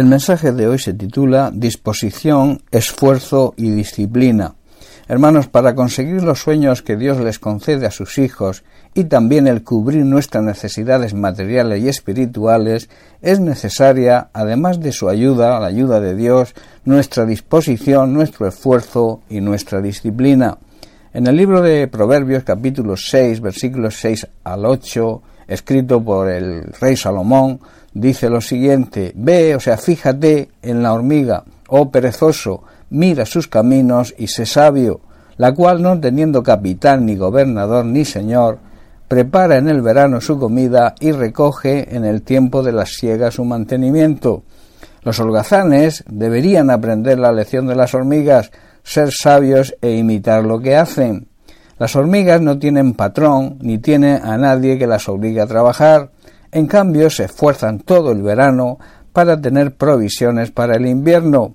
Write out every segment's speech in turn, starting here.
El mensaje de hoy se titula Disposición, esfuerzo y disciplina. Hermanos, para conseguir los sueños que Dios les concede a sus hijos y también el cubrir nuestras necesidades materiales y espirituales, es necesaria, además de su ayuda, la ayuda de Dios, nuestra disposición, nuestro esfuerzo y nuestra disciplina. En el libro de Proverbios capítulo 6, versículos 6 al 8, escrito por el rey Salomón, dice lo siguiente, ve, o sea, fíjate en la hormiga, oh perezoso, mira sus caminos y sé sabio, la cual no teniendo capitán ni gobernador ni señor, prepara en el verano su comida y recoge en el tiempo de la siega su mantenimiento. Los holgazanes deberían aprender la lección de las hormigas, ser sabios e imitar lo que hacen. Las hormigas no tienen patrón ni tienen a nadie que las obligue a trabajar. En cambio, se esfuerzan todo el verano para tener provisiones para el invierno.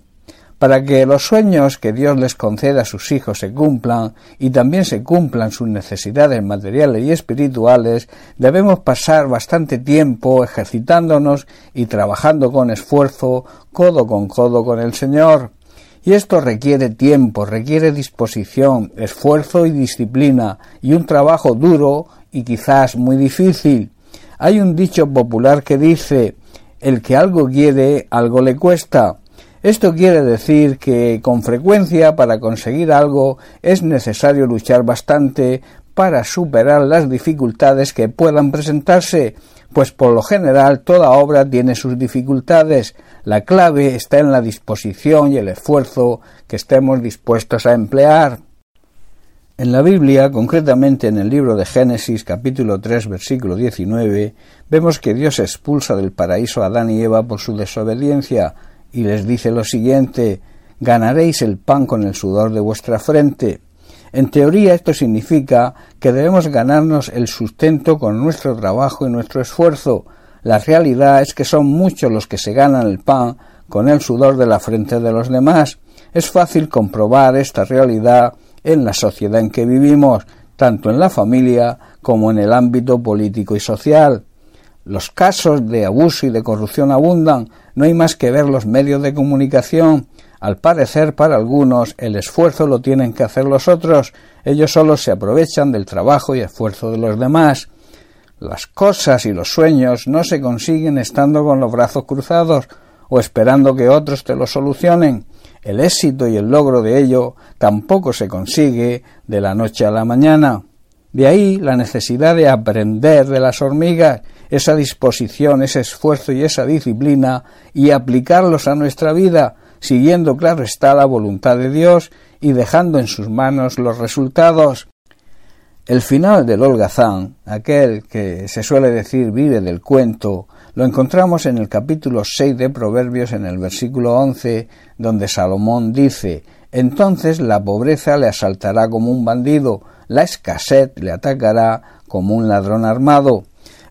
Para que los sueños que Dios les conceda a sus hijos se cumplan y también se cumplan sus necesidades materiales y espirituales, debemos pasar bastante tiempo ejercitándonos y trabajando con esfuerzo, codo con codo con el Señor. Y esto requiere tiempo, requiere disposición, esfuerzo y disciplina, y un trabajo duro y quizás muy difícil. Hay un dicho popular que dice el que algo quiere, algo le cuesta. Esto quiere decir que con frecuencia para conseguir algo es necesario luchar bastante para superar las dificultades que puedan presentarse, pues por lo general toda obra tiene sus dificultades. La clave está en la disposición y el esfuerzo que estemos dispuestos a emplear. En la Biblia, concretamente en el libro de Génesis capítulo 3 versículo 19, vemos que Dios expulsa del paraíso a Adán y Eva por su desobediencia, y les dice lo siguiente ganaréis el pan con el sudor de vuestra frente. En teoría esto significa que debemos ganarnos el sustento con nuestro trabajo y nuestro esfuerzo. La realidad es que son muchos los que se ganan el pan con el sudor de la frente de los demás. Es fácil comprobar esta realidad en la sociedad en que vivimos, tanto en la familia como en el ámbito político y social. Los casos de abuso y de corrupción abundan, no hay más que ver los medios de comunicación. Al parecer, para algunos, el esfuerzo lo tienen que hacer los otros, ellos solo se aprovechan del trabajo y esfuerzo de los demás. Las cosas y los sueños no se consiguen estando con los brazos cruzados o esperando que otros te lo solucionen. El éxito y el logro de ello tampoco se consigue de la noche a la mañana. De ahí la necesidad de aprender de las hormigas, esa disposición, ese esfuerzo y esa disciplina y aplicarlos a nuestra vida, siguiendo claro está la voluntad de Dios y dejando en sus manos los resultados. El final del holgazán, aquel que se suele decir vive del cuento, lo encontramos en el capítulo 6 de Proverbios en el versículo 11, donde Salomón dice Entonces la pobreza le asaltará como un bandido, la escasez le atacará como un ladrón armado.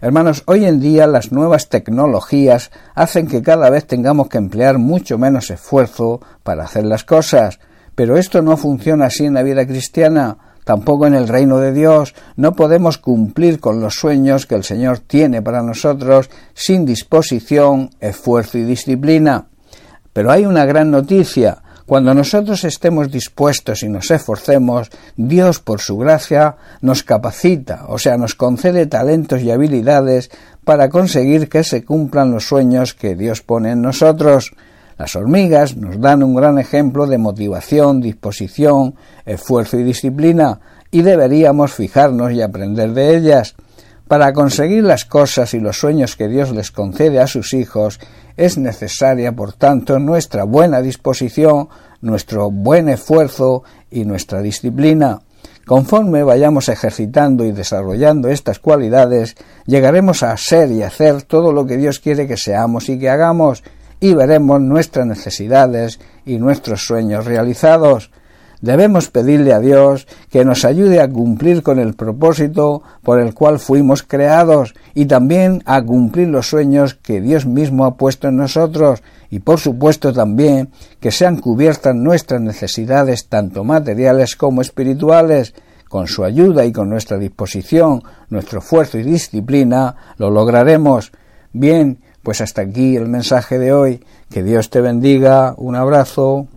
Hermanos, hoy en día las nuevas tecnologías hacen que cada vez tengamos que emplear mucho menos esfuerzo para hacer las cosas, pero esto no funciona así en la vida cristiana, tampoco en el reino de Dios. No podemos cumplir con los sueños que el Señor tiene para nosotros sin disposición, esfuerzo y disciplina. Pero hay una gran noticia. Cuando nosotros estemos dispuestos y nos esforcemos, Dios por su gracia nos capacita, o sea, nos concede talentos y habilidades para conseguir que se cumplan los sueños que Dios pone en nosotros. Las hormigas nos dan un gran ejemplo de motivación, disposición, esfuerzo y disciplina, y deberíamos fijarnos y aprender de ellas. Para conseguir las cosas y los sueños que Dios les concede a sus hijos, es necesaria, por tanto, nuestra buena disposición, nuestro buen esfuerzo y nuestra disciplina. Conforme vayamos ejercitando y desarrollando estas cualidades, llegaremos a ser y hacer todo lo que Dios quiere que seamos y que hagamos, y veremos nuestras necesidades y nuestros sueños realizados. Debemos pedirle a Dios que nos ayude a cumplir con el propósito por el cual fuimos creados y también a cumplir los sueños que Dios mismo ha puesto en nosotros y por supuesto también que sean cubiertas nuestras necesidades tanto materiales como espirituales. Con su ayuda y con nuestra disposición, nuestro esfuerzo y disciplina lo lograremos. Bien, Pues hasta aquí el mensaje de hoy. Que Dios te bendiga. Un abrazo.